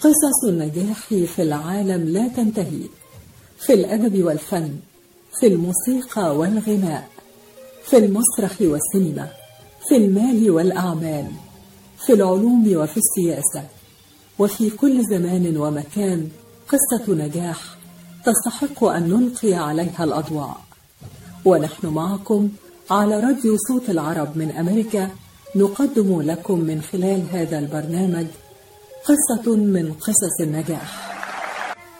قصص النجاح في العالم لا تنتهي. في الأدب والفن في الموسيقى والغناء في المسرح والسينما في المال والأعمال في العلوم وفي السياسة وفي كل زمان ومكان قصة نجاح تستحق أن نلقي عليها الأضواء. ونحن معكم على راديو صوت العرب من أمريكا نقدم لكم من خلال هذا البرنامج قصة من قصص النجاح.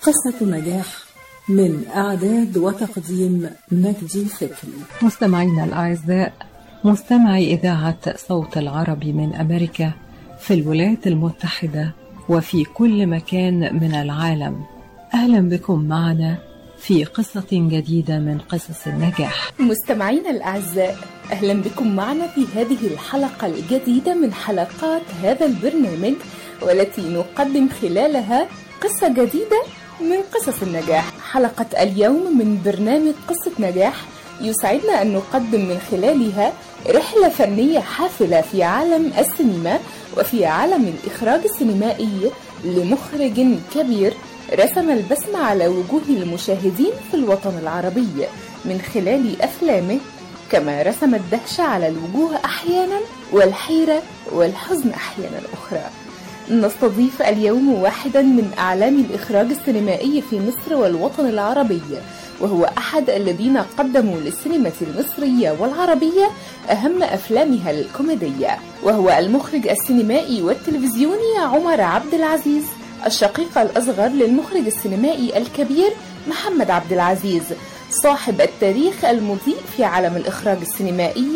قصة نجاح من إعداد وتقديم مجدي فكري مستمعينا الأعزاء مستمعي إذاعة صوت العربي من أمريكا في الولايات المتحدة وفي كل مكان من العالم. أهلا بكم معنا في قصة جديدة من قصص النجاح. مستمعينا الأعزاء أهلا بكم معنا في هذه الحلقة الجديدة من حلقات هذا البرنامج والتي نقدم خلالها قصة جديدة من قصص النجاح. حلقة اليوم من برنامج قصة نجاح يسعدنا أن نقدم من خلالها رحلة فنية حافلة في عالم السينما وفي عالم الإخراج السينمائي لمخرج كبير رسم البسمة على وجوه المشاهدين في الوطن العربي من خلال أفلامه كما رسم الدهشة على الوجوه أحيانا والحيرة والحزن أحيانا أخرى. نستضيف اليوم واحدا من أعلام الإخراج السينمائي في مصر والوطن العربي وهو أحد الذين قدموا للسينما المصرية والعربية أهم أفلامها الكوميدية. وهو المخرج السينمائي والتلفزيوني عمر عبد العزيز الشقيق الأصغر للمخرج السينمائي الكبير محمد عبد العزيز صاحب التاريخ المضيء في عالم الإخراج السينمائي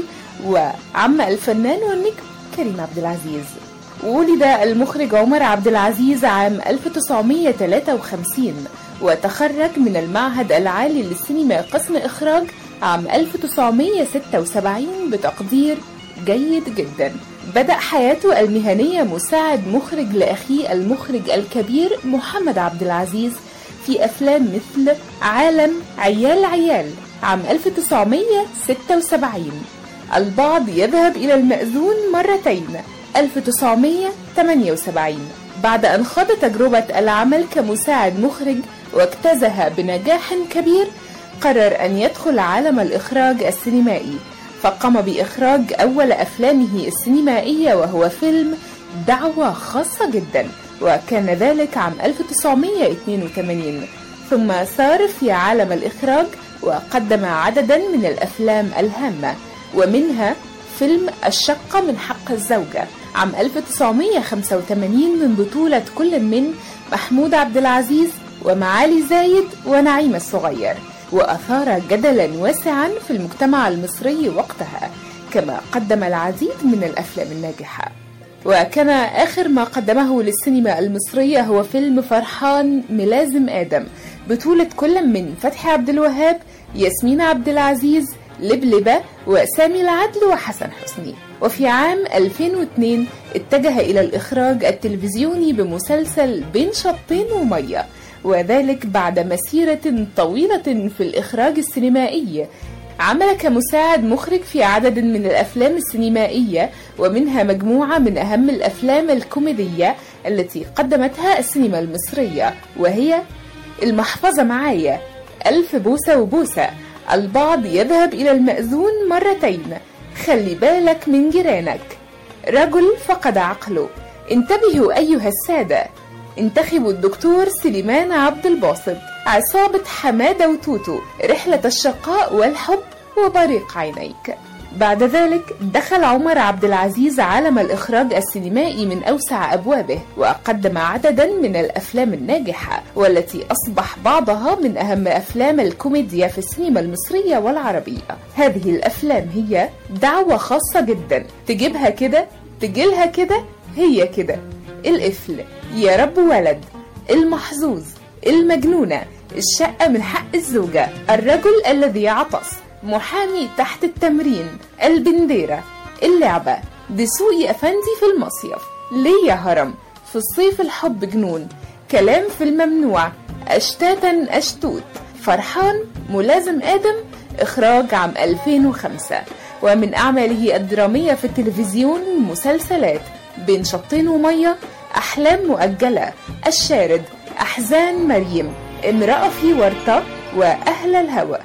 وعم الفنان والنجم كريم عبد العزيز. ولد المخرج عمر عبد العزيز عام 1953 وتخرج من المعهد العالي للسينما قسم إخراج عام 1976 بتقدير جيد جدا. بدأ حياته المهنية مساعد مخرج لأخيه المخرج الكبير محمد عبد العزيز في أفلام مثل عالم عيال عيال عام 1976 البعض يذهب إلى المأذون مرتين 1978 بعد أن خاض تجربة العمل كمساعد مخرج واجتازها بنجاح كبير قرر أن يدخل عالم الإخراج السينمائي فقام بإخراج أول أفلامه السينمائية وهو فيلم دعوة خاصة جدا وكان ذلك عام 1982 ثم سار في عالم الإخراج وقدم عددا من الأفلام الهامة ومنها فيلم الشقة من حق الزوجة عام 1985 من بطولة كل من محمود عبد العزيز ومعالي زايد ونعيم الصغير وأثار جدلا واسعا في المجتمع المصري وقتها كما قدم العديد من الأفلام الناجحة. وكان آخر ما قدمه للسينما المصرية هو فيلم فرحان ملازم آدم بطولة كل من فتحي عبد الوهاب ياسمين عبد العزيز لبلبة وسامي العدل وحسن حسني. وفي عام 2002 اتجه إلى الإخراج التلفزيوني بمسلسل بين شطين ومية وذلك بعد مسيرة طويلة في الإخراج السينمائي. عمل كمساعد مخرج في عدد من الأفلام السينمائية ومنها مجموعة من أهم الأفلام الكوميدية التي قدمتها السينما المصرية وهي المحفظة معايا. ألف بوسة وبوسة. البعض يذهب إلى المأذون مرتين. خلي بالك من جيرانك. رجل فقد عقله. انتبهوا أيها السادة. انتخبوا الدكتور سليمان عبد الباسط عصابة حمادة وتوتو رحلة الشقاء والحب وبريق عينيك. بعد ذلك دخل عمر عبد العزيز عالم الإخراج السينمائي من أوسع أبوابه وقدم عددا من الأفلام الناجحة والتي أصبح بعضها من أهم أفلام الكوميديا في السينما المصرية والعربية. هذه الأفلام هي دعوة خاصة جدا تجيبها كده تجيلها كده هي كده. القفل يا رب ولد المحظوظ المجنونة الشقة من حق الزوجة الرجل الذي عطس محامي تحت التمرين البنديرة اللعبة دسوقي أفندي في المصيف ليه يا هرم في الصيف الحب جنون كلام في الممنوع أشتاتا أشتوت فرحان ملازم آدم إخراج عام 2005 ومن أعماله الدرامية في التلفزيون مسلسلات بين شطين ومية أحلام مؤجلة. الشارد أحزان مريم. امرأة في ورطة وأهل الهوى.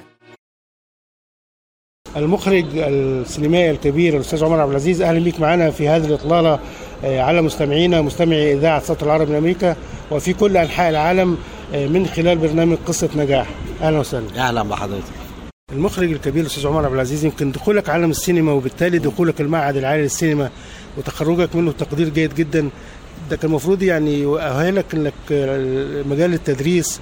المخرج السينمائي الكبير الأستاذ عمر عبد العزيز أهلا بيك معنا في هذه الإطلالة آه، على مستمعينا مستمعي إذاعة صوت العرب من أمريكا وفي كل أنحاء العالم آه، من خلال برنامج قصة نجاح. أهلا وسهلا. أهلا بحضرتك. المخرج الكبير الأستاذ عمر عبد العزيز يمكن دخولك عالم السينما وبالتالي دخولك المعهد العالي للسينما وتخرجك منه تقدير جيد جدا. ده كان المفروض يعني يؤهلك إنك مجال التدريس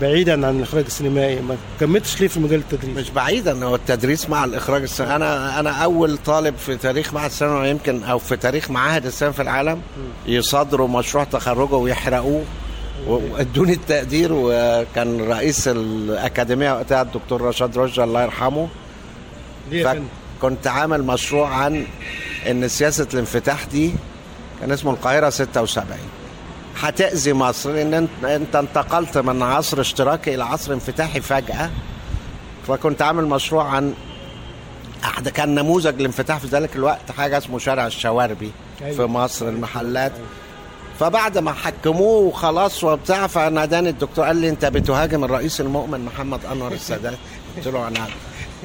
بعيدا عن الإخراج السينمائي. ما كملتش ليه في مجال التدريس؟ مش بعيدا هو التدريس مع الإخراج السينمائي. أنا أنا أول طالب في تاريخ معهد السينما يمكن أو في تاريخ معاهد السينما في العالم يصدروا مشروع تخرجه ويحرقوه وادوني التقدير وكان رئيس الأكاديمية وقتها الدكتور رشاد رشدي الله يرحمه. ليه؟ كنت عامل مشروع عن إن سياسة الانفتاح دي كان اسمه القاهرة 76 هتأذي مصر لأن انت أنت انتقلت من عصر اشتراكي إلى عصر انفتاحي فجأة. فكنت عامل مشروع عن أحد كان نموذج الانفتاح في ذلك الوقت حاجة اسمه شارع الشواربي. في مصر المحلات. فبعد ما حكموه وخلاص وبتاع فناداني الدكتور قال لي أنت بتهاجم الرئيس المؤمن محمد أنور السادات. قلت له أنا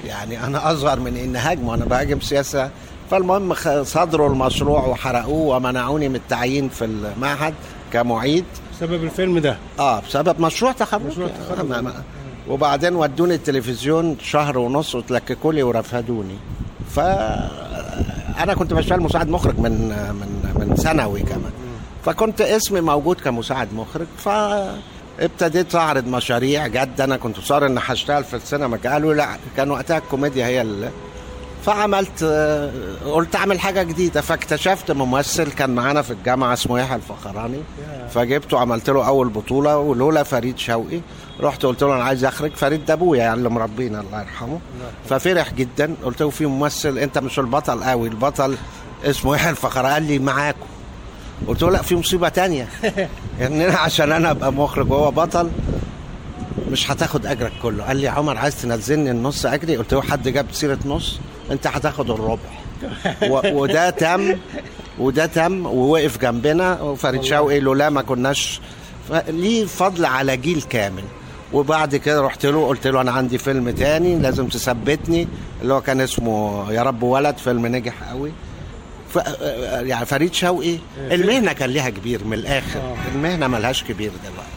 يعني أنا أصغر من ان هاجمه أنا بهاجم سياسة فالمهم صدروا المشروع وحرقوه ومنعوني من التعيين في المعهد كمعيد. بسبب الفيلم ده؟ آه بسبب مشروع تخرج مشروع تخرج. وبعدين ودوني التلفزيون شهر ونص وتلككوا لي ورفدوني. ف أنا كنت بشتغل مساعد مخرج من من من ثانوي كمان. فكنت اسمي موجود كمساعد مخرج. ف ابتديت أعرض مشاريع جد. أنا كنت صار ان هشتغل في السينما. قالوا لا كان وقتها الكوميديا هي اللي فعملت آه، قلت أعمل حاجة جديدة. فاكتشفت ممثل كان معانا في الجامعة اسمه يحيى الفخراني. فجبته عملت له أول بطولة ولولا فريد شوقي. رحت قلت له أنا عايز أخرج. فريد ده أبويا يعني اللي مربينا الله يرحمه. ففرح جدا. قلت له في ممثل أنت مش البطل قوي البطل اسمه يحيى الفخراني قال لي معاكم قلت له لا في مصيبة تانية. يعني عشان أنا أبقى مخرج وهو بطل مش هتاخد أجرك كله. قال لي عمر عايز تنزلني النص أجري؟ قلت له حد جاب سيرة نص؟ انت هتاخد الربع. و- وده تم وده تم ووقف جنبنا وفريد شوقي لولا ما كناش. ف- ليه فضل على جيل كامل. وبعد كده رحت له قلت له أنا عندي فيلم تاني لازم تثبتني اللي هو كان اسمه يا رب ولد فيلم نجح قوي. ف... يعني فريد شوقي المهنة كان ليها كبير من الآخر. المهنة ملهاش كبير دلوقتي.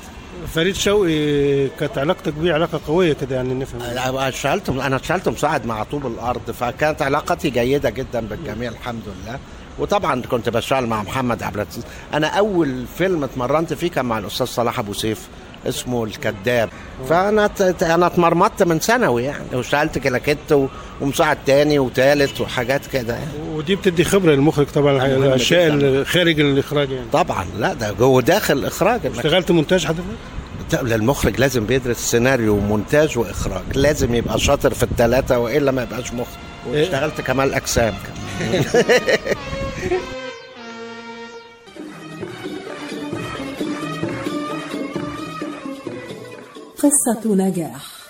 فريد شوقي كانت علاقتك بيه علاقة قوية كده يعني نفهم. أنا اشتغلت أنا اشتغلت مساعد مع طوب الأرض فكانت علاقتي جيدة جدا بالجميع الحمد لله. وطبعا كنت بشتغل مع محمد عبد العزيز. أنا أول فيلم اتمرنت فيه كان مع الأستاذ صلاح أبو سيف اسمه الكذاب. فأنا أنا اتمرمطت من ثانوي يعني واشتغلت كلاكيت ومساعد تاني وتالت وحاجات كده يعني. ودي بتدي خبرة للمخرج طبعا الأشياء خارج الاخراج يعني. طبعا لا ده جوه داخل إخراج. إنك اشتغلت مونتاج حضرتك؟ المخرج لازم بيدرس سيناريو ومونتاج وإخراج. لازم يبقى شاطر في الثلاثه وإلا ما يبقاش مخرج. واشتغلت كمال أجسام كمان. قصة نجاح.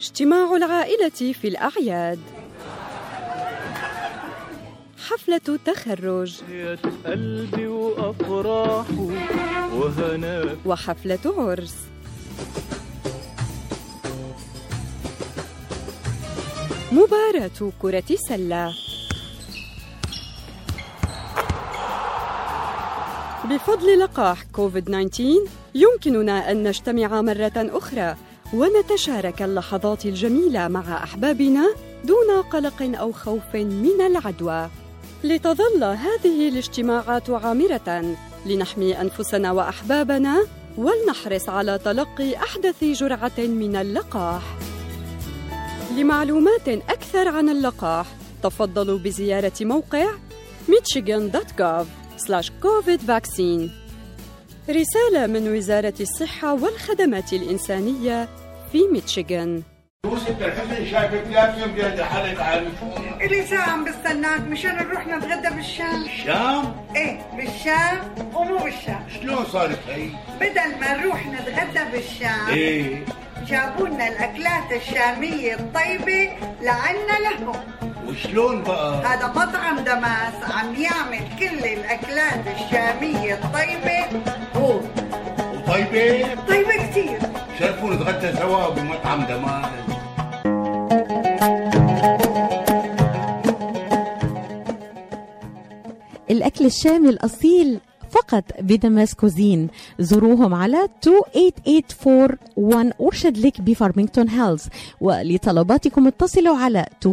اجتماع العائلة في الأعياد. حفلة تخرج. قلبي وأفراحه وحفلة عرس مباراة كرة سلة. بفضل لقاح كوفيد 19 يمكننا أن نجتمع مرة أخرى ونتشارك اللحظات الجميلة مع أحبابنا دون قلق أو خوف من العدوى. لتظل هذه الاجتماعات عامرة. لنحمي أنفسنا وأحبابنا ولنحرص على تلقي أحدث جرعة من اللقاح. لمعلومات أكثر عن اللقاح تفضلوا بزيارة موقع michigan.gov covid vaccine. رسالة من وزارة الصحة والخدمات الإنسانية في ميتشيغان يوسف الحسن شايفك لازم بيد حالك عارف إلي ساعة عم بستناك مشان نروح نتغدى بالشام. الشام إيه بالشام ومو بالشام. شلون صارت هي؟ بدل ما نروح نتغدى بالشام إيه. جابوا لنا الأكلات الشامية الطيبة لعنا لهم. وشلون بقى؟ هذا مطعم دمس عم يعمل كل الأكلات الشامية الطيبة. هو وطيبة؟ طيبة كثير شرفوا نتغدى سوا بمطعم دمس الأكل الشامي الأصيل فقط ب Damas Cuisine. زوروهم على 28841 Orchard Lake ب Farmington Hills. ولطلباتكم اتصلوا على 248-987-4609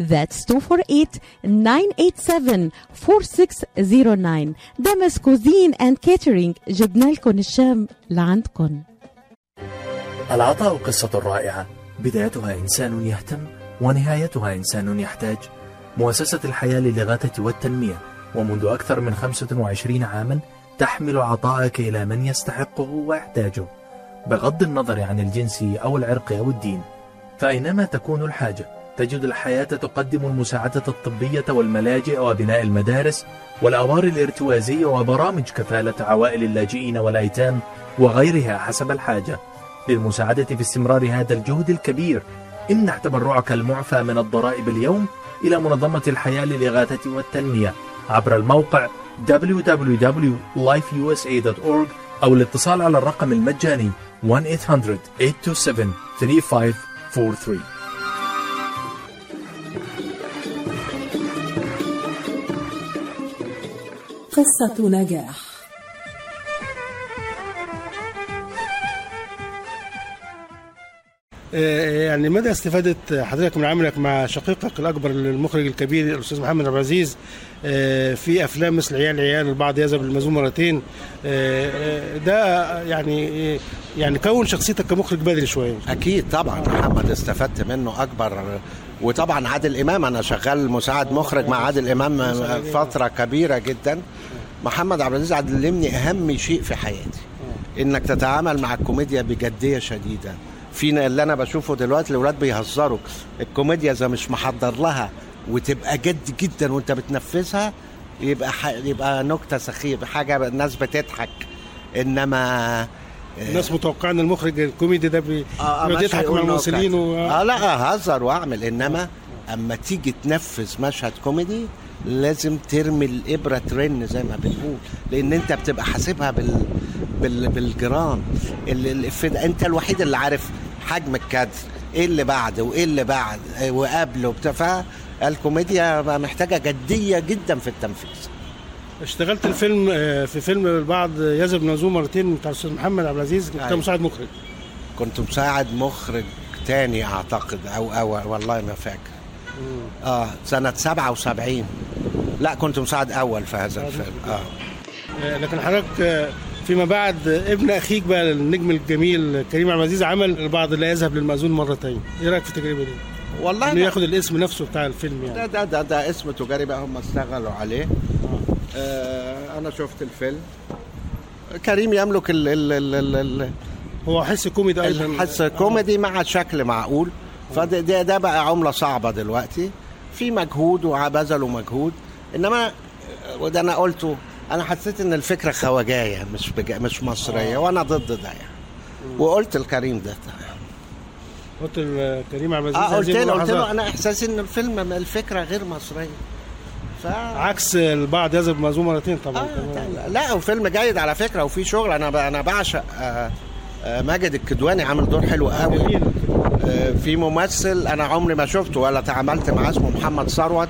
That's 248-987-4609 Damas Cuisine and Catering جبنا لكم الشام لعندكم. العطاء قصة رائعة. بدايتها إنسان يهتم ونهايتها إنسان يحتاج. مؤسسة الحياة للإغاثة والتنمية. ومنذ أكثر من 25 عاما تحمل عطاءك إلى من يستحقه ويحتاجه. بغض النظر عن الجنس أو العرق أو الدين فأينما تكون الحاجة تجد الحياة تقدم المساعدة الطبية والملاجئ وبناء المدارس والأوار الارتوازية وبرامج كفالة عوائل اللاجئين والأيتام وغيرها حسب الحاجة. للمساعدة في استمرار هذا الجهد الكبير. امنح تبرعك المعفى من الضرائب اليوم إلى منظمة الحياة للإغاثة والتنمية. عبر الموقع www.lifeusa.org أو الاتصال على الرقم المجاني 1-800-827-3543 قصة نجاح. يعني مدى استفادة حضرتك من عملك مع شقيقك الأكبر المخرج الكبير الأستاذ محمد عبد العزيز آه، في أفلام مثل عيال عيال البعض يذهب للمزون مرتين آه، آه، ده يعني يعني كون شخصيتك كمخرج بدري شوية. أكيد طبعا محمد استفدت منه أكبر وطبعا عادل إمام أنا شغال مساعد مخرج مع عادل إمام فترة كبيرة جدا. محمد عبد العزيز علمني أهم شيء في حياتي إنك تتعامل مع الكوميديا بجدية شديدة. في اللي أنا بشوفه دلوقتي الاولاد بيهزروا. الكوميديا إذا مش محضر لها وتبقى جد جدا وأنت بتنفذها يبقى ح... يبقى نكتة سخيفة حاجة الناس بتضحك. إنما الناس متوقعة إن المخرج الكوميدي ده بي- بيقعد يضحك مع الممثلين و... آه لا اهزر وأعمل. إنما أما تيجي تنفذ مشهد كوميدي لازم ترمي الإبرة ترن زي ما بنقول لأن أنت بتبقى حاسبها بال... بال... بالجرام ال... أنت الوحيد اللي عارف حجم الكادر إيه اللي بعد وإيه اللي بعد آه، وقبل وبتاع. فالكوميديا بقى محتاجة جدية جدا في التنفيذ. اشتغلت الفيلم آه، في فيلم البعض يذهب للمزون مرتين بتاع الأستاذ محمد عبد العزيز كنت أيوة. مساعد مخرج. كنت مساعد مخرج تاني أعتقد أو أو والله ما فاكر. آه سنة 77 لا كنت مساعد أول في هذا الفيلم. آه. آه، لكن حضرتك آه، فيما بعد آه، ابن أخيك بقى النجم الجميل كريم عبد العزيز عمل البعض لا يذهب للمأذون مرتين إيه رأيك في التجربة دي؟ والله إنه. ياخد الاسم نفسه بتاع الفيلم يعني. ده ده ده, ده اسم تجاري بقى هم اشتغلوا عليه. آه أنا شفت الفيلم. كريم يملك ال ال ال ال هو حس كوميدي أيضا. الحس كوميدي مع شكل معقول. فده ده, بقى عملة صعبة دلوقتي. في مجهود وبذلوا مجهود. إنما وده أنا قلته أنا حسيت إن الفكرة خواجاية مش. مش مصرية وأنا ضد ده يعني. وقلت لكريم ده. قلت لكريم عبد العزيز آه قلت له قلت له. أنا احساسي إن الفيلم الفكرة غير مصرية. ف... عكس البعض يذهب للمأذون مرتين طبعا. لا, لا وفيلم جيد على فكرة وفي شغل. أنا أنا بعشق آه، آه، ماجد الكدواني عامل دور حلو قوي. آه، في ممثل أنا عمري ما شفته ولا تعاملت معاه اسمه محمد ثروت.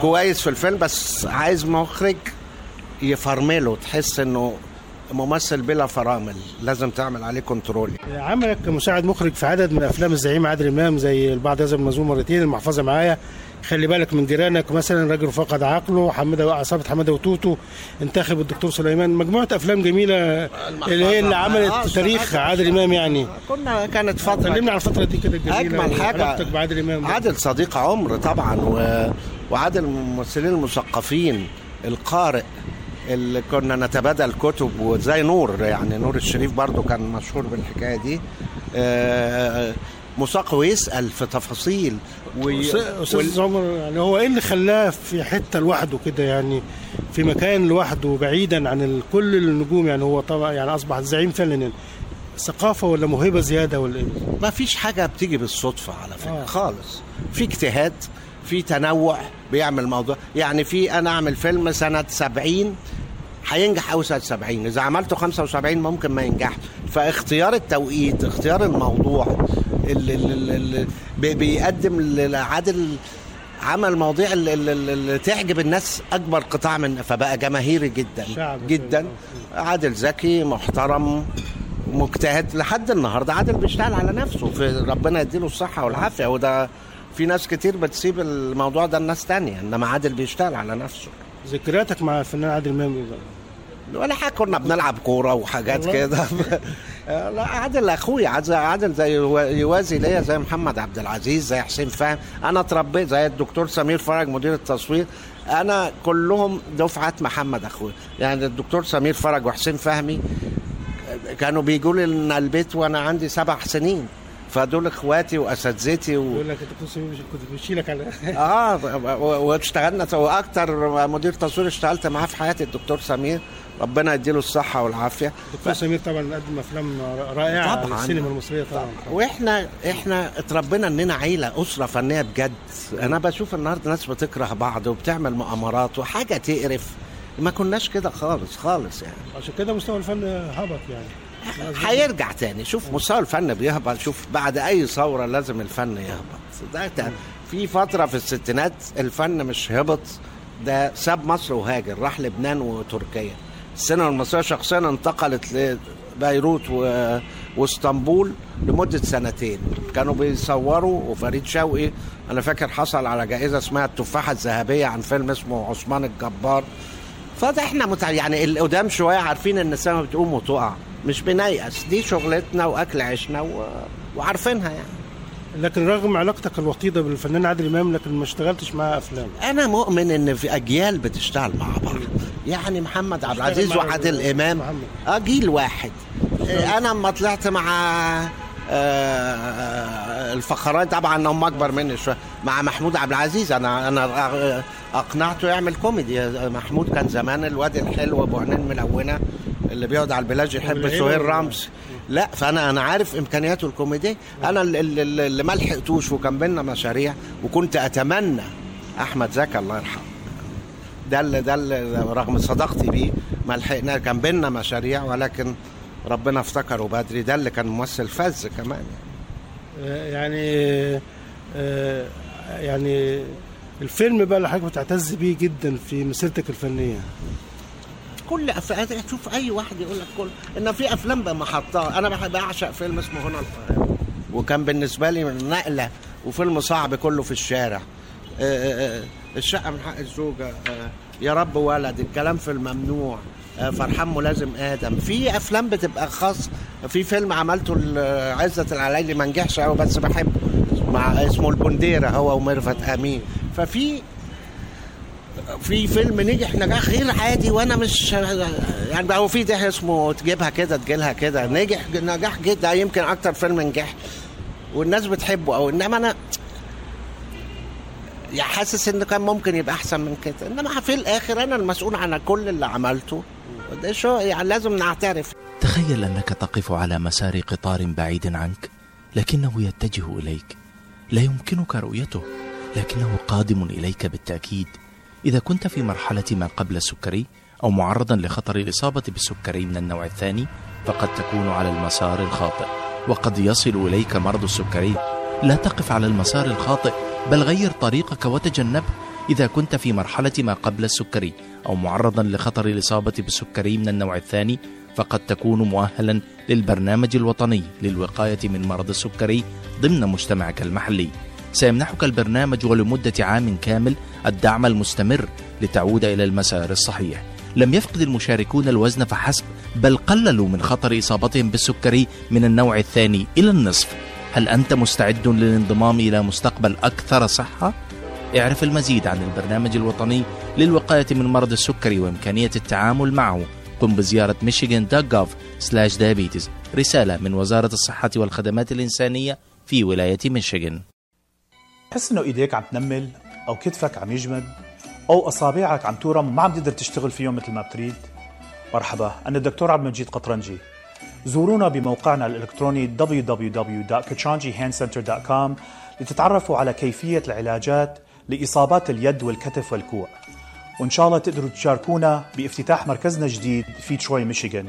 كويس في الفيلم بس عايز مخرج يفرمله تحس إنه ممثل بلا فرامل. لازم تعمل عليه control عملك كمساعد مخرج في عدد من أفلام الزعيم عادل إمام زي البعض يذهب للمأذون مرتين المحفظة معايا. خلي بالك من جيرانك مثلا رجل فقد عقله حماده عصابه حماده وتوتو انتخب الدكتور سليمان. مجموعة أفلام جميلة اللي هي اللي آه، عملت تاريخ عادل إمام يعني. كنا كانت فترة كلمنا على الفترة دي كده الجميله أجمل حاجة. علاقتك بعادل إمام عادل صديق عمر طبعا و... وعادل الممثلين المثقفين القارئ. اللي كنا نتبادل كتب وزي نور يعني نور الشريف برضو كان مشهور بالحكاية دي. آه، مثقف ويسأل في تفاصيل. أستاذ عمر يعني هو إيه اللي خلاه في حتة لوحده كده؟ يعني في مكان لوحده بعيدا عن كل النجوم يعني هو طبعا يعني أصبح زعيم فعلا. ثقافة ولا موهبة زيادة ولا إيه؟ ما فيش حاجة بتيجي بالصدفة على فكرة آه. خالص. في اجتهاد في تنوع بيعمل موضوع. يعني في أنا أعمل فيلم سنة 70 هينجح سنة 70 إذا عملته 75 ممكن ما ينجحش فاختيار التوقيت اختيار الموضوع اللي, اللي بي- بيقدم لعادل عمل مواضيع اللي, اللي, اللي تعجب الناس أكبر قطاع من فبقى جماهيري جدا. جدا. عادل ذكي محترم مجتهد لحد النهارده. عادل بيشتغل على نفسه في ربنا يديله الصحة والعافية. وده في ناس كتير بتسيب الموضوع ده لناس تانية إنما عادل بيشتغل على نفسه. ذكرياتك مع الفنان عادل إمام إيه بقى؟ ولا حاجة كنا بنلعب كورة وحاجات؟ كده. لا عادل اخويا عادل- زي يوازي ليا زي محمد عبد العزيز زي حسين فهمي. أنا اتربيت زي الدكتور سمير فرج مدير التصوير. أنا كلهم دفعات محمد اخويا يعني الدكتور سمير فرج وحسين فهمي كانوا بيجوا لي لنا البيت وأنا عندي سبع سنين. فدول إخواتي وأساتذتي و... يقول لك أنت كنت كنت بشيلك على آه واشتغلنا وأكتر مدير تصوير اشتغلت معاه في حياتي الدكتور سمير. ربنا يديله الصحة والعافية. دكتور سمير طبعا قدم أفلام رائعة طبعاً. السينما المصرية طبعا. وإحنا إحنا اتربينا إننا عيلة أسرة فنية بجد. أنا بشوف النهارده ناس بتكره بعض وبتعمل مؤامرات وحاجة تقرف. ما كناش كده خالص خالص يعني. عشان كده مستوى الفن هبط يعني. هيرجع تاني. شوف مستوى الفن بيهبط. شوف بعد أي ثورة لازم الفن يهبط. ده, في فترة في الستينات الفن مش هبط. ده ساب مصر وهاجر راح لبنان وتركيا. السينما المصرية شخصيا انتقلت لبيروت و... واسطنبول لمدة سنتين. كانوا بيصوروا وفريد شوقي أنا فاكر حصل على جائزة اسمها التفاحة الذهبية عن فيلم اسمه عثمان الجبار. فده إحنا متع... يعني القدام شوية عارفين إن السما بتقوم وتقع. مش بنيأس. دي شغلتنا وأكل عيشنا و... وعارفينها يعني. لكن رغم علاقتك الوطيده بالفنان عادل إمام لكن ما اشتغلتش معاه أفلام. أنا مؤمن إن في أجيال بتشتغل مع بعض. يعني محمد عبد العزيز وعادل امام محمد. آه جيل واحد. أنا لما طلعت مع آه، الفخراني طبعا هم أكبر مني شوية مع محمود عبد العزيز. أنا أنا آه، أقنعته يعمل كوميدي. محمود كان زمان الواد الحلو أبو عينين ملونة. اللي بيقعد على البلاج يحب والعيلة سهير رمزي لا فانا أنا عارف إمكانياته الكوميدية. أنا اللي, اللي ما لحقتوش وكان بينا مشاريع وكنت أتمنى أحمد زكي الله يرحمه. ده اللي ده اللي رغم صداقتي بيه ما لحقنا كان بينا مشاريع ولكن ربنا افتكره بدري. ده اللي كان ممثل فز كمان. آه، يعني آه، يعني الفيلم بقى اللي حضرتك بتعتز بيه جدا في مسيرتك الفنية. كل أف... شوف أي واحد يقول لك كل ان في أفلام بقى محطات أنا بحب اعشق فيلم اسمه هنا القاهره وكان بالنسبة لي نقلة وفيلم صعب كله في الشارع. آه، آه، آه، الشقة من حق الزوجة يا رب ولد الكلام في الممنوع. فرحان ملازم آدم. في أفلام بتبقى خاص. في فيلم عملته عزت العلايلي ما نجحش قوي بس بحبه. مع اسمه البنديرة هو وميرفت أمين. ففي في فيلم نجح نجاح غير عادي وأنا مش يعني هو في ده اسمه تجيبها كده تجيلها كده. نجح نجاح جدا. يمكن أكتر فيلم نجح والناس بتحبه أو إنما أنا يعني حاسس إن كان ممكن يبقى أحسن من كده. إنما في الآخر أنا المسؤول عن كل اللي عملته. ده شو يعني لازم نعترف. تخيل أنك تقف على مسار قطار بعيد عنك لكنه يتجه إليك. لا يمكنك رؤيته لكنه قادم إليك بالتأكيد. إذا كنت في مرحلة ما قبل السكري أو معرضا لخطر الإصابة بالسكري من النوع الثاني فقد تكون على المسار الخاطئ وقد يصل إليك مرض السكري. لا تقف على المسار الخاطئ بل غير طريقك وتجنبه إذا كنت في مرحلة ما قبل السكري أو معرضا لخطر الإصابة بالسكري من النوع الثاني فقد تكون مؤهلا للبرنامج الوطني للوقاية من مرض السكري ضمن مجتمعك المحلي. سيمنحك البرنامج ولمدة عام كامل الدعم المستمر لتعود إلى المسار الصحيح. لم يفقد المشاركون الوزن فحسب بل قللوا من خطر إصابتهم بالسكري من النوع الثاني إلى النصف. هل أنت مستعد للانضمام إلى مستقبل أكثر صحة؟ اعرف المزيد عن البرنامج الوطني للوقاية من مرض السكري وإمكانية التعامل معه. قم بزيارة michigan.gov/diabetes رسالة من وزارة الصحة والخدمات الإنسانية في ولاية ميشيغان تحس إنه إيديك عم تنمل أو كتفك عم يجمد أو أصابعك عم تورم وما عم تقدر تشتغل فيهم مثل ما بتريد. مرحبا أنا الدكتور عبد المجيد قطرنجي. زورونا بموقعنا الإلكتروني www.kachanjihandcenter.com لتتعرفوا على كيفية العلاجات لإصابات اليد والكتف والكوع. وإن شاء الله تقدروا تشاركونا بافتتاح مركزنا الجديد في تروي ميشيغان.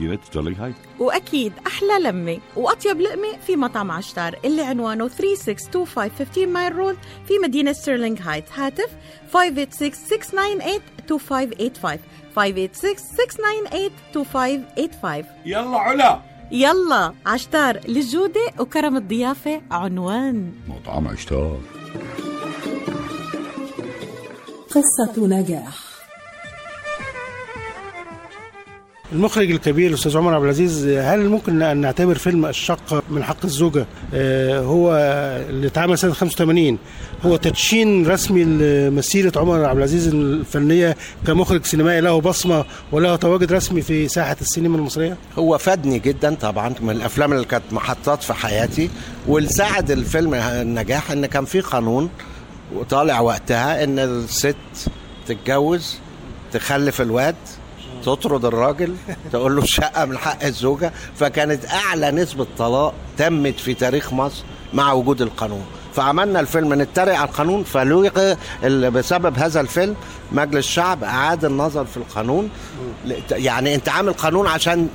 مدينة ستيرلينغ هايت وأكيد أحلى لمة وأطيب لقمة في مطعم عشتار اللي عنوانه 3625 15 Mile Road في مدينة ستيرلينغ هايتس. هاتف 586-698-2585 586-698-2585 يلا علا. يلا عشتار للجودة وكرم الضيافة عنوان. مطعم عشتار. قصة نجاح. المخرج الكبير الاستاذ عمر عبد العزيز هل ممكن أن نعتبر فيلم الشقه من حق الزوجة آه، هو اللي اتعمل سنة 85 هو تدشين رسمي لمسيرة عمر عبد العزيز الفنية كمخرج سينمائي له بصمة وله تواجد رسمي في ساحة السينما المصرية؟ هو فادني جدا طبعا من الأفلام اللي كانت محطات في حياتي واللي ساعد الفيلم النجاح إن كان في قانون وطالع وقتها إن الست تتجوز تخلف الواد تطرد الراجل تقول له شقة من حق الزوجة. فكانت أعلى نسبة طلاق تمت في تاريخ مصر مع وجود القانون. فعملنا الفيلم نتريق على القانون. فلغي بسبب هذا الفيلم مجلس الشعب أعاد النظر في القانون. يعني أنت عامل قانون عشان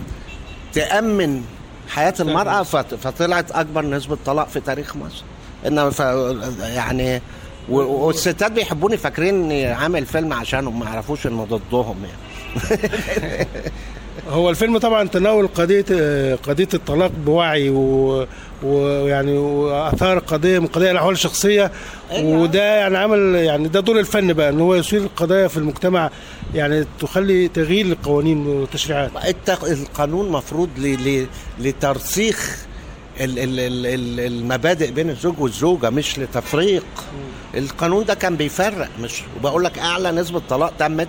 تأمن حياة المرأة فطلعت أكبر نسبة طلاق في تاريخ مصر. إنما يعني والستات بيحبوني فاكرين إني عامل فيلم عشانهم ما يعرفوش إنه ضدهم يعني. هو الفيلم طبعا تناول قضية قضية الطلاق بوعي ويعني وآثار قضية من قضايا الأحوال الشخصية. وده يعني عمل يعني ده دور الفن بقى إن هو يثير القضايا في المجتمع يعني تخلي تغيير القوانين والتشريعات. الت- القانون مفروض ل- ل- لترسيخ ال- ال- ال- ال- المبادئ بين الزوج والزوجة مش لتفريق. القانون ده كان بيفرق مش وبقول لك أعلى نسبة طلاق تمت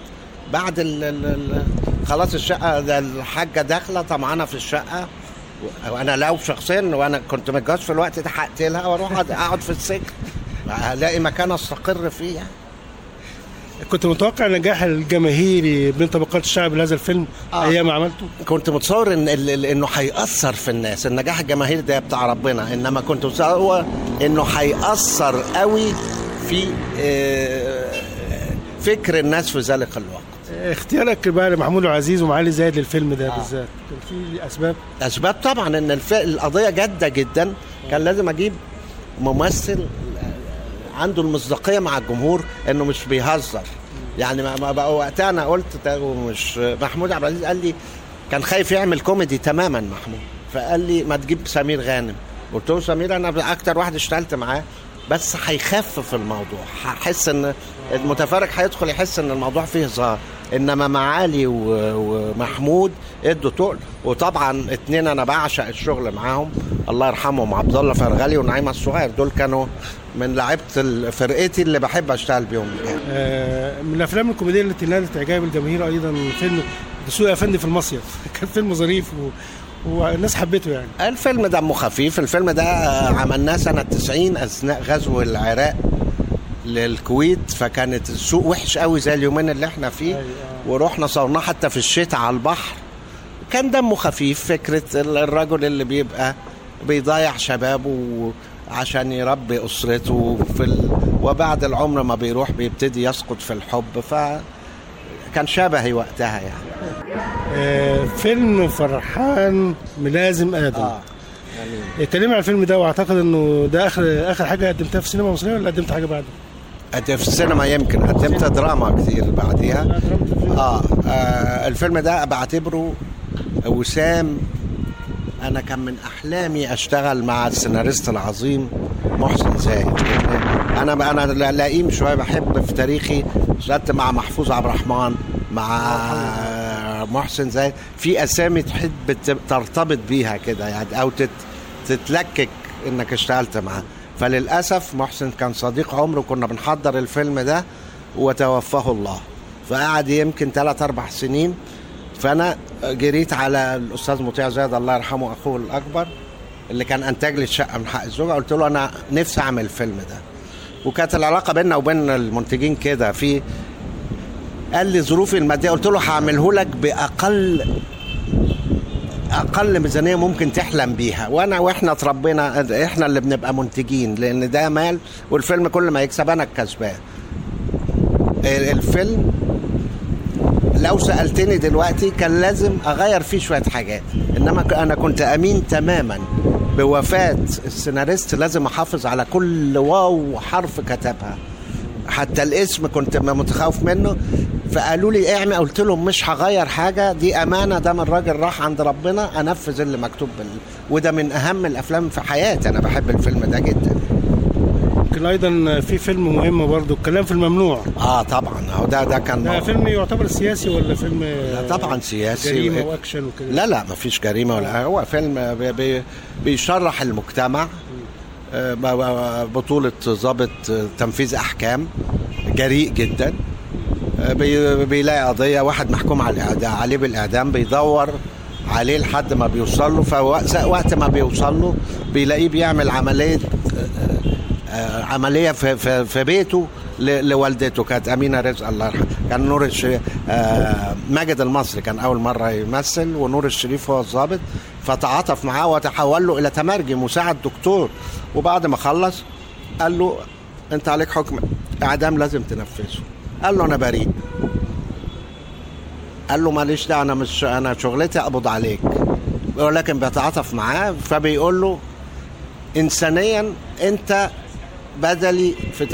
بعد ال خلاص الشقة ده الحاجة داخلة طمعانة في الشقة. وأنا لو شخصيا وأنا كنت متجوز في الوقت ده هقتلها وأروح اقعد في السجن. هلاقي مكان أستقر فيه. يعني. كنت متوقع نجاح الجماهيري بين طبقات الشعب لهذا الفيلم آه. أيام عملته؟ كنت متصور إن إنه هيأثر في الناس. النجاح الجماهيري ده بتاع ربنا. إنما كنت متصور إنه هيأثر قوي في آه، فكر الناس في ذلك الوقت. اختيارك بقى لمحمود العزيز ومعالي زايد للفيلم ده بالذات. كان في أسباب؟ أسباب طبعا إن الف... القضية جادة جدا. كان لازم أجيب ممثل عنده المصداقية مع الجمهور إنه مش بيهزر. يعني ما بقى وقتها أنا قلت مش محمود عبد العزيز قال لي كان خايف يعمل كوميدي تماما محمود. فقال لي ما تجيب سمير غانم. قلت له سمير أنا أكتر واحد اشتغلت معاه بس هيخفف الموضوع. هحس إن المتفرج هيدخل يحس إن الموضوع فيه هزار. إنما معالي ومحمود إدوا تقل. وطبعا اتنين أنا بعشق الشغل معاهم. الله يرحمهم. عبد الله فرغلي ونعيمه الصغير. دول كانوا من لعيبة فرقتي اللي بحب أشتغل بيهم. آه، من الأفلام الكوميدية التي نالت اعجاب الجماهير أيضا فيلم دسوق افندي في المصيف. كان فيلم ظريف و... والناس حبته يعني. الفيلم دمه خفيف الفيلم ده عملناه سنة 90 أثناء غزو العراق. للكويت فكانت السوق وحش قوي زي اليومين اللي إحنا فيه. ورحنا صورناه حتى في الشتاء على البحر. كان دمه خفيف فكرة ال- الرجل اللي بيبقى بيضيع شبابه عشان يربي أسرته في ال... وبعد العمر ما بيروح بيبتدي يسقط في الحب. فكان شبهي وقتها يعني. آه، فيلم فرحان ملازم آدم. آه. اتكلمي عن الفيلم ده وأعتقد إنه ده اخر آخر حاجة قدمتها في السينما المصرية ولا قدمت حاجة بعده؟ في السينما يمكن قدمت دراما كتير بعديها. آه, آه الفيلم ده بعتبره وسام. أنا كان من أحلامي أشتغل مع السيناريست العظيم محسن زايد أنا أنا لئيم شوية بحب في تاريخي اشتغلت مع محفوظ عبد الرحمن مع محسن زايد في أسامي تحب ترتبط بيها كده يعني أو تت تتلكك إنك اشتغلت معاه. فللأسف محسن كان صديق عمره كنا بنحضر الفيلم ده وتوفاه الله. فقعد يمكن ثلاث أربع سنين. فأنا جريت على الأستاذ مطيع زايد الله يرحمه أخوه الأكبر اللي كان انتج لي الشقه من حق الزوجة. قلت له أنا نفسي أعمل الفيلم ده. وكانت العلاقة بيننا وبين المنتجين كده في قال لي ظروفي المادية. قلت له هعمله لك بأقل أقل ميزانية ممكن تحلم بيها. وأنا وإحنا اتربينا إحنا اللي بنبقى منتجين لأن ده مال والفيلم كل ما يكسب أنا الكسبان. الفيلم لو سألتني دلوقتي كان لازم أغير فيه شوية حاجات. إنما أنا كنت أمين تماما بوفاة السيناريست لازم أحافظ على كل واو وحرف كتبها. حتى الاسم كنت متخوف منه. فقالوا لي اعمل قلت لهم مش هغير حاجة دي أمانة ده من راجل راح عند ربنا أنفذ اللي مكتوب بال... وده من أهم الأفلام في حياتي أنا بحب الفيلم ده جدا. يمكن أيضا في فيلم مهم برضه الكلام في الممنوع. آه طبعا هو ده ده كان ده فيلم يعتبر سياسي ولا فيلم لا طبعا سياسي جريمة وأكشن وكده؟ لا لا ما فيش جريمة ولا هو فيلم بي بي بيشرح المجتمع. آه، بطولة ضابط آه، تنفيذ أحكام. جريء جدا. آه، بي- بيلاقي قضية واحد محكوم على عليه بالإعدام بيدور عليه لحد ما بيوصل له. فوقت ما بيوصل له بيلاقيه بيعمل عملية آه، آه، عملية في, بيته لوالدته. كانت أمينة رزق الله يرحمها. كان نور الشريف آه، ماجد المصري كان أول مرة يمثل ونور الشريف هو الضابط. فتعاطف معاه وتحول له إلى تمرجي مساعد دكتور. وبعد ما خلص قال له أنت عليك حكم إعدام لازم تنفذه. قال له أنا بريء. قال له معلش ده أنا مش أنا شغلتي أقبض عليك. ولكن بيتعاطف معاه فبيقول له انسانيا انت بدلي في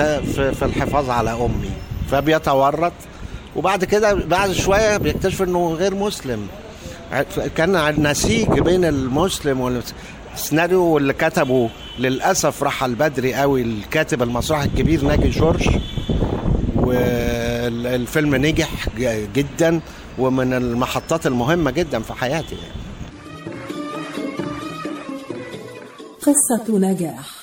في, الحفاظ على امي. فبيتورط. وبعد كده بعد شوية بيكتشف انه غير مسلم. كان نسيج بين المسلم والسيناريو واللي كتبه للأسف رحل بدري قوي الكاتب المسرحي الكبير ناجي جورج والفيلم نجح جدا ومن المحطات المهمة جدا في حياتي يعني. قصة نجاح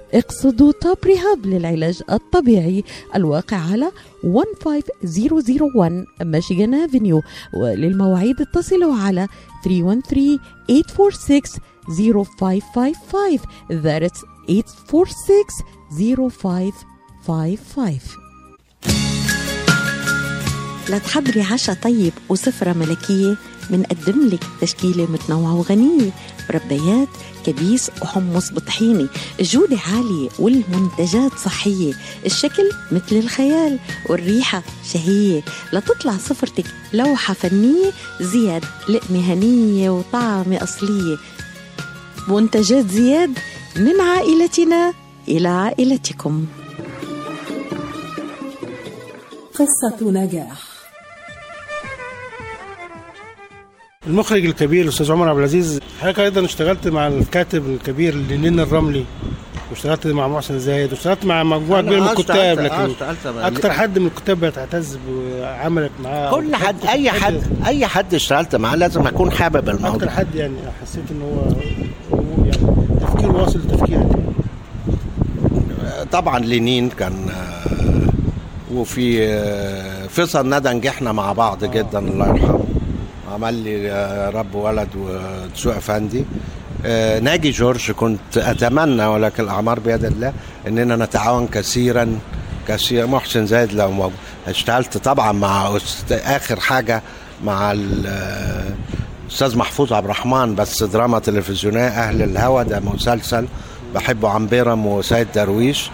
اقصدوا توب ريهاب للعلاج الطبيعي الواقع على 15001 ميشيغان افنيو وللمواعيد اتصلوا على 313 846 0555 that's 846 0555 لتحضري عشاء طيب وسفرة ملكية منقدم لك تشكيلة متنوعة وغنية. مربيات كبيس وحمص بطحيني الجودة عالية والمنتجات صحية. الشكل مثل الخيال والريحة شهية. لتطلع سفرتك لوحة فنية زياد لقمة هنية وطعمة أصلية. منتجات زياد من عائلتنا إلى عائلتكم. قصة نجاح. المخرج الكبير الأستاذ عمر عبد العزيز حضرتك أيضا اشتغلت مع الكاتب الكبير لينين الرملي واشتغلت مع محسن زايد واشتغلت مع مجموعة كبيرة من آه الكتاب آه لكن أكتر حد من الكتاب بتعتز بعملك معاه كل حد أي حد أي حد اشتغلت معاه لازم أكون حابب الموضوع. أكتر حد يعني حسيت إن هو يعني تفكيره واصل لتفكيرك طبعا لينين كان آه، وفي فيصل ندى نجحنا مع بعض جدا الله يرحمه. عمل لي آه، رب ولد ودسوق افندي آه، ناجي جورج كنت أتمنى ولكن الأعمار بيد الله إننا نتعاون كثيرا كثيرا محسن زايد لو موجود. اشتغلت طبعا مع آخر حاجة مع ال- آه، محفوظ عبد الرحمن بس دراما تلفزيونية أهل الهوى ده مسلسل بحبه عن بيرم وسيد درويش.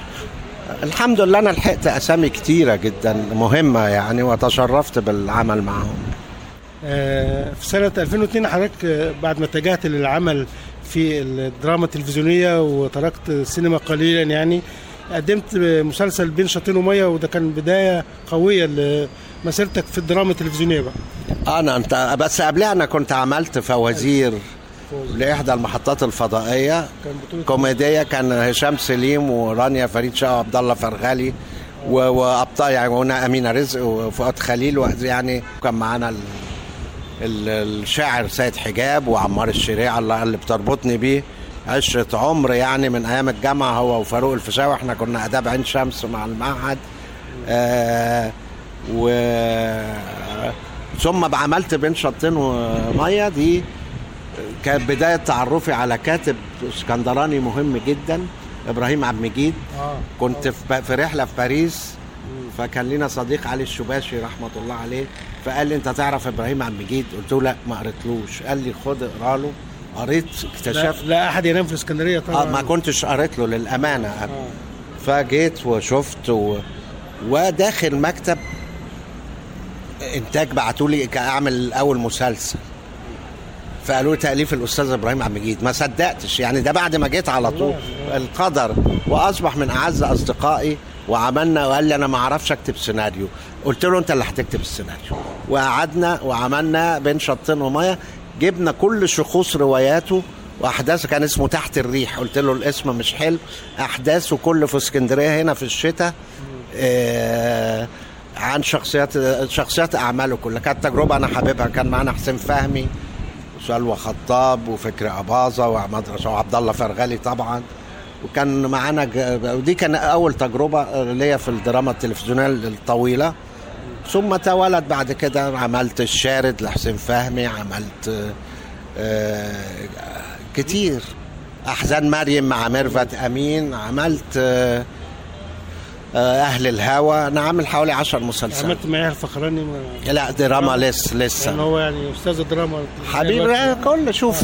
الحمد لله أنا لحقت أسامي كتيرة جدا مهمة يعني وتشرفت بالعمل معهم. في سنة 2002 حضرتك آه، بعد ما اتجهت للعمل في الدراما التلفزيونية وتركت السينما قليلا يعني قدمت مسلسل بين شاطين ومية وده كان بداية قوية لمسيرتك في الدراما التلفزيونية بقى. أنا انت بس قبلها أنا كنت عملت فوازير لإحدى المحطات الفضائية. كان بطولة كوميدية كان هشام سليم ورانيا فريد شاه وعبد الله فرغالي و- وأبطال يعني أمينة رزق وفؤاد خليل يعني كان معانا الشاعر سيد حجاب وعمار الشريعة الله اللي بتربطني بيه. عشرة عمر يعني من أيام الجامعة هو وفاروق الفيشاوي إحنا كنا آداب عين شمس مع المعهد. آه و ثم عملت بين شطين ومية. دي كانت بداية تعرفي على كاتب اسكندراني مهم جدا إبراهيم عبد المجيد. آه. كنت في في رحلة في باريس. فكان لنا صديق علي الشباشي رحمة الله عليه فقال لي أنت تعرف إبراهيم عبد المجيد قلت له لا ما قريتلوش. قال لي خد اقرأ له. قريت لا, اكتشفت لا أحد ينام في الإسكندرية طبعا آه ما كنتش قريت له للأمانة. قبل. فجيت وشفت و... وداخل مكتب إنتاج بعتوا لي اعمل أول مسلسل. فقالوا لي تأليف الأستاذ إبراهيم عبد المجيد ما صدقتش. يعني ده بعد ما جيت على طول. القدر. وأصبح من أعز أصدقائي وعملنا وقال لي أنا ما أعرفش أكتب سيناريو قلت له أنت اللي هتكتب السيناريو. وقعدنا وعملنا بين شطين ومية جبنا كل شخوص رواياته واحداثه كان اسمه تحت الريح. قلت له الاسم مش حلو. أحداثه كله في اسكندرية هنا في الشتاء آه عن شخصيات شخصيات أعماله كلها. كانت تجربة أنا حاببها. كان معانا حسين فهمي وسلوى خطاب وفكري أباظة وعماد وعبد الله فرغلي طبعا. وكان معانا ج... ودي كان أول تجربة ليا في الدراما التلفزيونية الطويلة. ثم توالت بعد كده عملت الشارد لحسين فهمي عملت آه كتير. أحزان مريم مع ميرفت أمين عملت آه آه أهل الهوى. أنا عامل حوالي عشر مسلسلات. عملت معايا الفخراني ما- لا دراما لسه لسه. يعني هو يعني أستاذ الدراما حبيبي كل شوف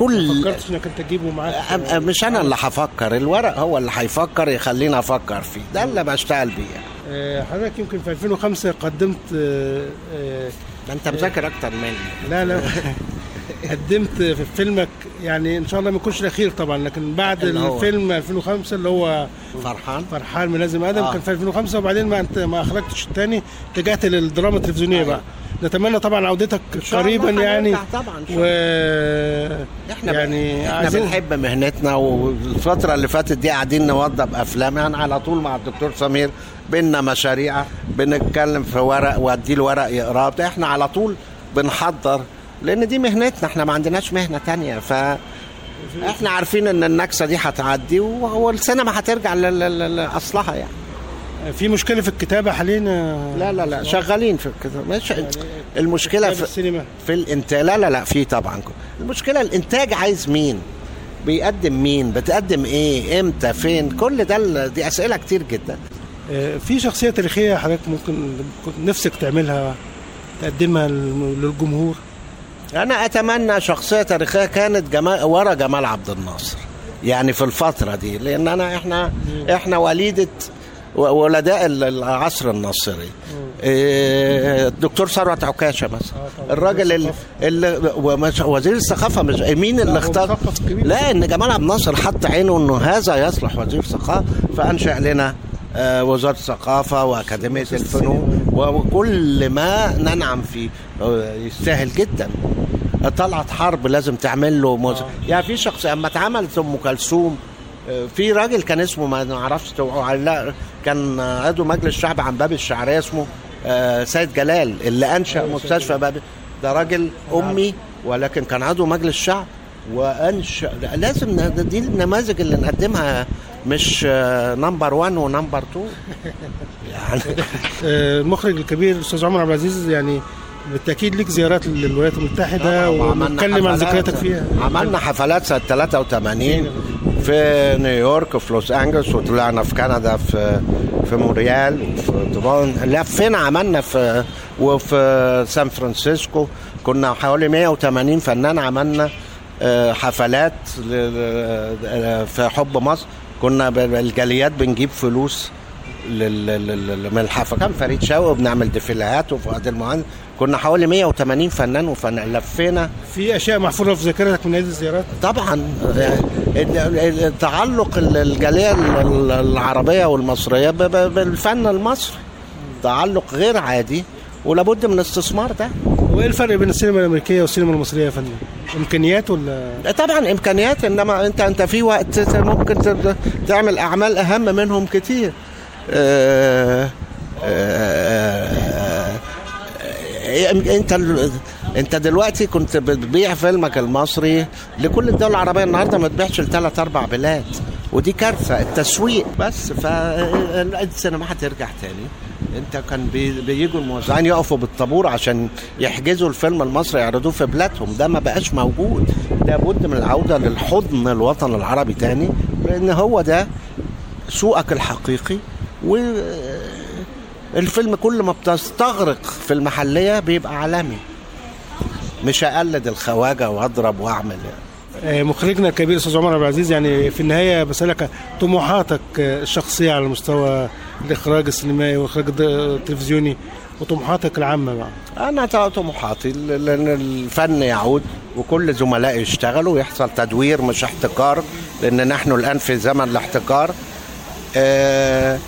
ما كل فكرتش إنك أنت تجيبه معاك مش أنا اللي هفكر الورق هو اللي هيفكر يخليني أفكر فيه ده اللي بشتغل بيه. آه، حضرتك يمكن في 2005 قدمت آه، آه، ده أنت مذاكر أكتر مني. لا لا. قدمت في فيلمك يعني إن شاء الله ما يكونش الأخير طبعا لكن بعد؟ الفيلم 2005 اللي هو فرحان؟ فرحان من لازم أدم آه. كان في 2005 وبعدين ما أنت ما أخرجتش الثاني اتجهت للدراما التلفزيونية بقى. نتمنى طبعا عودتك قريبا يعني. طبعا و إحنا يعني إحنا عايزين بنحب مهنتنا والفترة اللي فاتت دي قاعدين نوضب أفلام. يعني على طول مع الدكتور سمير بينا مشاريع بنتكلم في ورق وأدي له ورق يقراه. إحنا على طول بنحضر لأن دي مهنتنا. إحنا ما عندناش مهنة تانية. ف إحنا عارفين إن النكسة دي هتعدي والسينما هترجع لأصلها يعني. في مشكلة في الكتابة حاليا؟ لا لا لا شغالين في كده مش المشكلة كتاب في, السينما. في الإنتاج. لا لا لا في طبعا. المشكلة الإنتاج عايز مين؟ بيقدم مين؟ بتقدم إيه؟ إمتى؟ فين؟ كل ده دي أسئلة كتير جدا. آه، في شخصية تاريخية حضرتك ممكن نفسك تعملها تقدمها لل- للجمهور؟ أنا أتمنى شخصية تاريخية كانت جمال ورا جمال عبد الناصر يعني في الفترة دي لأن أنا إحنا إحنا وليدة ولداء ال- العصر الناصري. إيه، الدكتور ثروت عكاشة مثلا الراجل اللي, وزير الثقافة مش مين اللي اختار؟ لا إن جمال عبد الناصر حط عينه إنه هذا يصلح وزير ثقافه فأنشأ لنا آه، وزارة الثقافة وأكاديمية الفنون. وكل ما ننعم فيه آه، يستاهل جدا. طلعت حرب لازم تعمل له مز... يعني في شخص أما اتعملت أم كلثوم آه، في راجل كان اسمه ما نعرفش لا كان عضو مجلس الشعب عن باب الشعرية اسمه آه، سيد جلال اللي أنشأ مستشفى باب ده راجل أمي ولكن كان عضو مجلس الشعب وأنشأ. لازم دي النماذج اللي نقدمها مش number 1 و number 2 يعني. آه، المخرج الكبير الاستاذ عمر عبد العزيز يعني بالتأكيد ليك زيارات للولايات المتحدة ونتكلم عن ذكرياتك فيها. عملنا حفلات سنة 83 في نيويورك في لوس أنجلوس وطلعنا في كندا في في مونريال وفي طبعا لفينا عملنا؟ في وفي سان فرانسيسكو. كنا حوالي 180 فنان عملنا آه، حفلات ل- في حب مصر. كنا الجاليات بنجيب فلوس لل- لل- لل- من الحفلة. كان فريد شوقي وبنعمل ديفيلهات وفؤاد المهندس كنا حوالي 180 فنان وفنان لفينا. في أشياء محفورة في ذاكرتك من هذه الزيارات؟ طبعا. تعلق ال- الجالية ال- العربية والمصرية بالفن المصري. تعلق غير عادي ولابد من الاستثمار ده. وإيه الفرق بين السينما الأمريكية والسينما المصرية يا فندم؟ إمكانيات ولا؟ طبعا إمكانيات إنما أنت أنت في وقت ممكن تعمل أعمال أهم منهم كتير. آه، آه، انت انت دلوقتي كنت بتبيع فيلمك المصري لكل الدول العربية. النهارده ما تبيعش لثلاث أربع بلاد ودي كارثة التسويق بس. فالسينما هترجع تاني. انت كان بي- بيجوا الموزعين يقفوا بالطابور عشان يحجزوا الفيلم المصري يعرضوه في بلادهم. ده ما بقاش موجود. لابد من العودة للحضن الوطن العربي تاني لأن هو ده سوقك الحقيقي والفيلم كل ما بتستغرق في المحلية بيبقى عالمي. مش أقلد الخواجة وأضرب وأعمل. يعني. مخرجنا الكبير أستاذ عمر عبد العزيز يعني في النهاية بسألك طموحاتك الشخصية على مستوى الإخراج السينمائي والاخراج التلفزيوني وطموحاتك العامة بقى. أنا طموحاتي لأن الفن يعود وكل زملائي يشتغلوا ويحصل تدوير مش احتكار لأن نحن الآن في زمن الاحتكار. آه،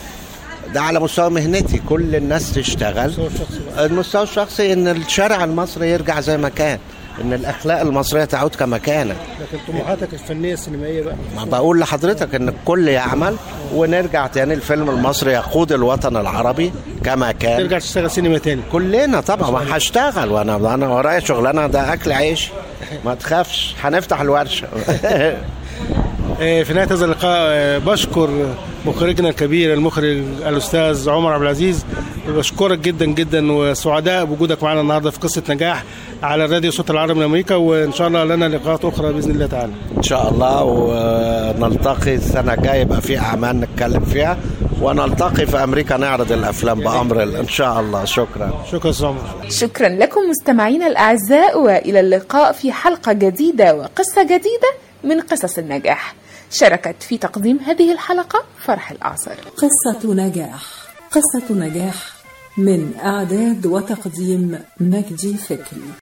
ده على مستوى مهنتي. كل الناس تشتغل. المستوى الشخصي إن الشارع المصري يرجع زي ما كان. إن الأخلاق المصرية تعود كما كانت. لكن طموحاتك الفنية السينمائية بقى. ما بقول لحضرتك إن الكل يعمل ونرجع تاني الفيلم المصري يقود الوطن العربي كما كان. ترجع تشتغل سينما تاني. كلنا طبعا ما هشتغل وأنا أنا ورايا شغلانة ده أكل عيش. ما تخافش هنفتح الورشة. في نهاية هذا اللقاء آه، بشكر مخرجنا الكبير المخرج الأستاذ عمر عبد العزيز. بشكرك جدا جدا وسعداء بوجودك معنا النهارده في قصة نجاح على الراديو صوت العرب من أمريكا وإن شاء الله لنا لقاءات أخرى بإذن الله تعالى. إن شاء الله ونلتقي السنة الجاية يبقى في أعمال نتكلم فيها ونلتقي في أمريكا نعرض الأفلام بأمر الله. إن شاء الله. شكرا. شكرا أستاذ عمر شكرا لكم مستمعينا الأعزاء وإلى اللقاء في حلقة جديدة وقصة جديدة من قصص النجاح. شاركت في تقديم هذه الحلقة فرح الأعصر قصة نجاح. قصة نجاح من إعداد وتقديم مجدي فكري.